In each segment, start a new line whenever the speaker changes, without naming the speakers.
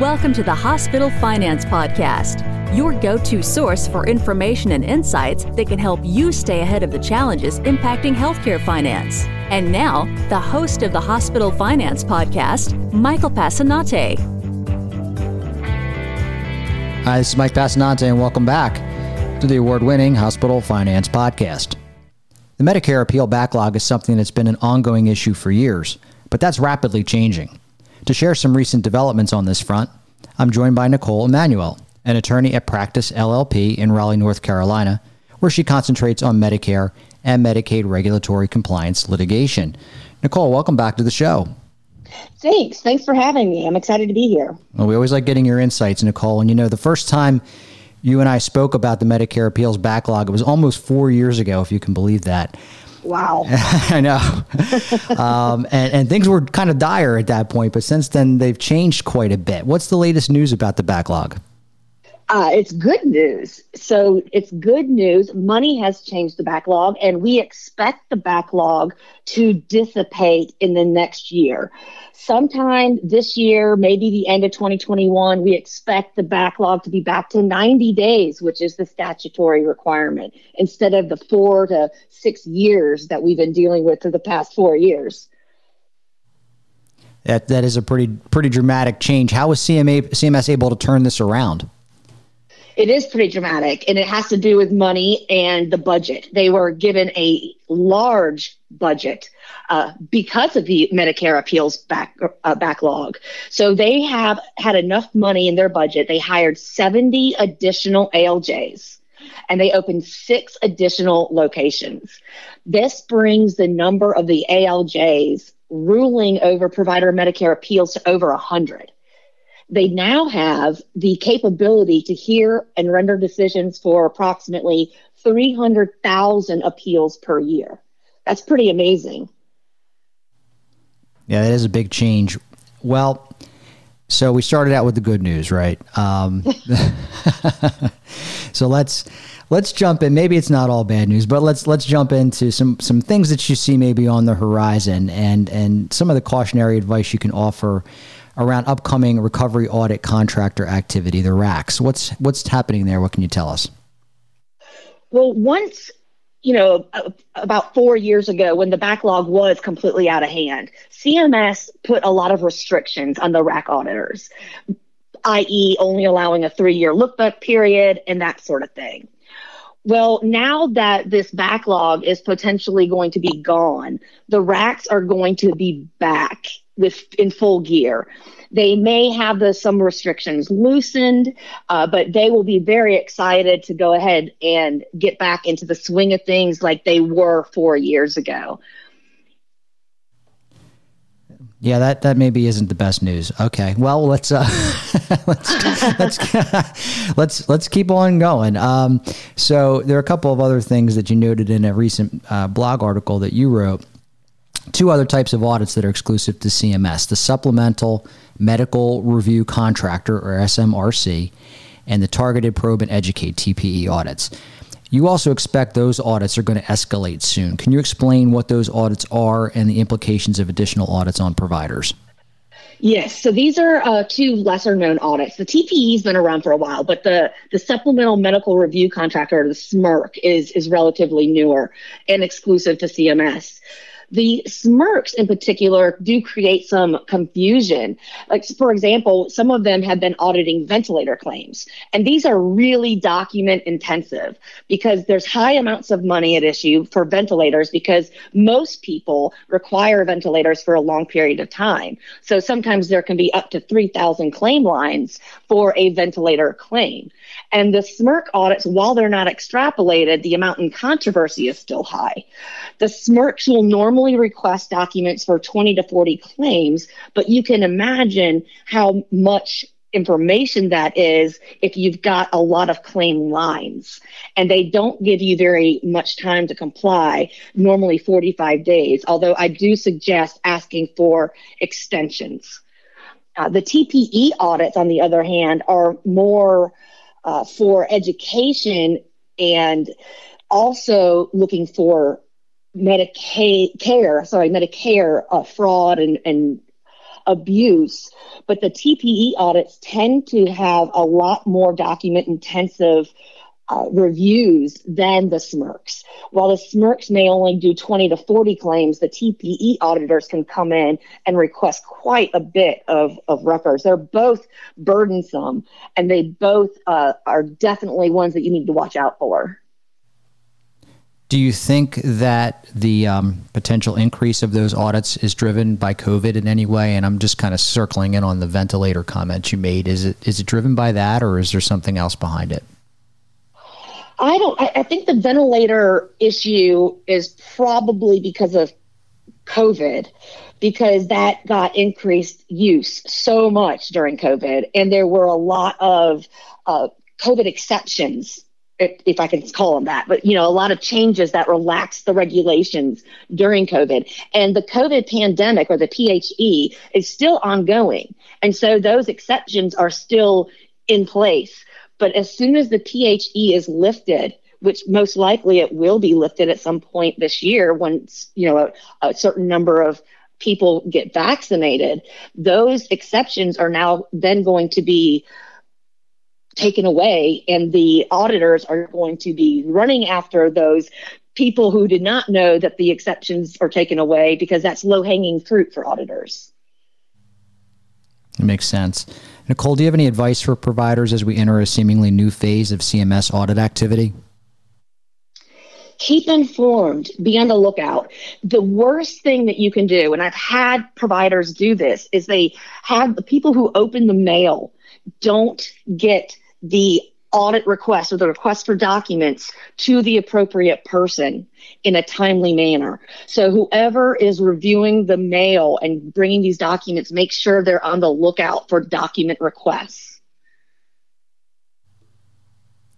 Welcome to the Hospital Finance Podcast, your go to source for information and insights that can help you stay ahead of the challenges impacting healthcare finance. And now, the host of the Hospital Finance Podcast, Michael Passannante.
Hi, this is Mike Passannante, and welcome back to the award winning Hospital Finance Podcast. The Medicare appeal backlog is something that's been an ongoing issue for years, but that's rapidly changing. To share some recent developments on this front, I'm joined by Knicole Emanuel, an attorney at Practus LLP in Raleigh, North Carolina, where she concentrates on Medicare and Medicaid regulatory compliance litigation. Knicole, welcome back to the show.
Thanks. Thanks for having me. I'm excited to be here.
Well, we always like getting your insights, Knicole. And you know, the first time you and I spoke about the Medicare appeals backlog, it was almost four years ago, if you can believe that.
Wow.
I know. um, and, and things were kind of dire at that point, but since then they've changed quite a bit. What's the latest news about the backlog?
Uh, it's good news. So it's good news. Money has changed the backlog, and we expect the backlog to dissipate in the next year. Sometime this year, maybe the end of 2021, we expect the backlog to be back to 90 days, which is the statutory requirement, instead of the four to six years that we've been dealing with for the past four years.
That, that is a pretty pretty dramatic change. How was CMA, CMS able to turn this around?
It is pretty dramatic, and it has to do with money and the budget. They were given a large budget uh, because of the Medicare appeals back, uh, backlog. So they have had enough money in their budget. They hired 70 additional ALJs and they opened six additional locations. This brings the number of the ALJs ruling over provider Medicare appeals to over 100 they now have the capability to hear and render decisions for approximately 300,000 appeals per year. That's pretty amazing.
Yeah, that is a big change. Well, so we started out with the good news, right? Um, so let's let's jump in. Maybe it's not all bad news, but let's let's jump into some some things that you see maybe on the horizon and and some of the cautionary advice you can offer around upcoming recovery audit contractor activity, the RACs. What's what's happening there? What can you tell us?
Well, once you know, about four years ago, when the backlog was completely out of hand, CMS put a lot of restrictions on the RAC auditors, i.e., only allowing a three year lookback period and that sort of thing. Well, now that this backlog is potentially going to be gone, the RACs are going to be back with in full gear. They may have the, some restrictions loosened, uh, but they will be very excited to go ahead and get back into the swing of things like they were four years ago.
Yeah, that, that maybe isn't the best news. Okay, well let's uh, let's let's let's let's keep on going. Um, so there are a couple of other things that you noted in a recent uh, blog article that you wrote two other types of audits that are exclusive to CMS the Supplemental Medical Review Contractor, or SMRC, and the Targeted Probe and Educate, TPE audits. You also expect those audits are going to escalate soon. Can you explain what those audits are and the implications of additional audits on providers?
Yes, so these are uh, two lesser known audits. The TPE has been around for a while, but the, the Supplemental Medical Review Contractor, the SMRC, is, is relatively newer and exclusive to CMS. The SMRCs in particular do create some confusion. Like, for example, some of them have been auditing ventilator claims, and these are really document intensive because there's high amounts of money at issue for ventilators because most people require ventilators for a long period of time. So sometimes there can be up to 3,000 claim lines for a ventilator claim. And the SMRC audits, while they're not extrapolated, the amount in controversy is still high. The SMRCs will normally request documents for 20 to 40 claims, but you can imagine how much information that is if you've got a lot of claim lines. And they don't give you very much time to comply normally 45 days although i do suggest asking for extensions. Uh, the tpe audits on the other hand are more uh, for education and also looking for Medicaid care, sorry, Medicare uh, fraud and, and abuse, but the TPE audits tend to have a lot more document intensive uh, reviews than the SMRCs. While the SMRCs may only do 20 to 40 claims, the TPE auditors can come in and request quite a bit of, of records. They're both burdensome and they both uh, are definitely ones that you need to watch out for.
Do you think that the um, potential increase of those audits is driven by COVID in any way? And I'm just kind of circling in on the ventilator comment you made. Is it is it driven by that, or is there something else behind it?
I don't. I, I think the ventilator issue is probably because of COVID, because that got increased use so much during COVID, and there were a lot of uh, COVID exceptions if I can call them that, but you know, a lot of changes that relaxed the regulations during COVID. And the COVID pandemic or the PHE is still ongoing. And so those exceptions are still in place. But as soon as the PHE is lifted, which most likely it will be lifted at some point this year once, you know, a, a certain number of people get vaccinated, those exceptions are now then going to be taken away, and the auditors are going to be running after those people who did not know that the exceptions are taken away because that's low hanging fruit for auditors.
It makes sense. Knicole, do you have any advice for providers as we enter a seemingly new phase of CMS audit activity?
Keep informed, be on the lookout. The worst thing that you can do, and I've had providers do this, is they have the people who open the mail don't get the audit request or the request for documents to the appropriate person in a timely manner. So whoever is reviewing the mail and bringing these documents, make sure they're on the lookout for document requests.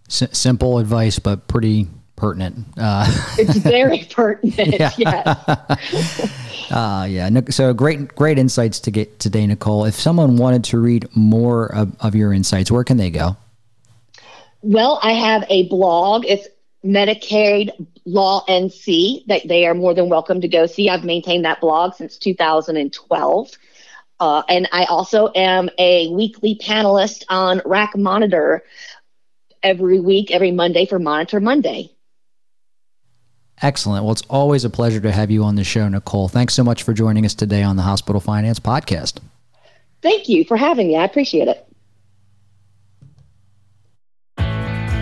S- simple advice, but pretty pertinent.
Uh, it's very pertinent. yeah. Yes.
uh, yeah. So great, great insights to get today, Knicole. If someone wanted to read more of, of your insights, where can they go?
Well, I have a blog. It's Medicaid Law NC that they are more than welcome to go see. I've maintained that blog since 2012. Uh, and I also am a weekly panelist on RACmonitor every week, every Monday for Monitor Monday.
Excellent. Well, it's always a pleasure to have you on the show, Knicole. Thanks so much for joining us today on the Hospital Finance Podcast.
Thank you for having me. I appreciate it.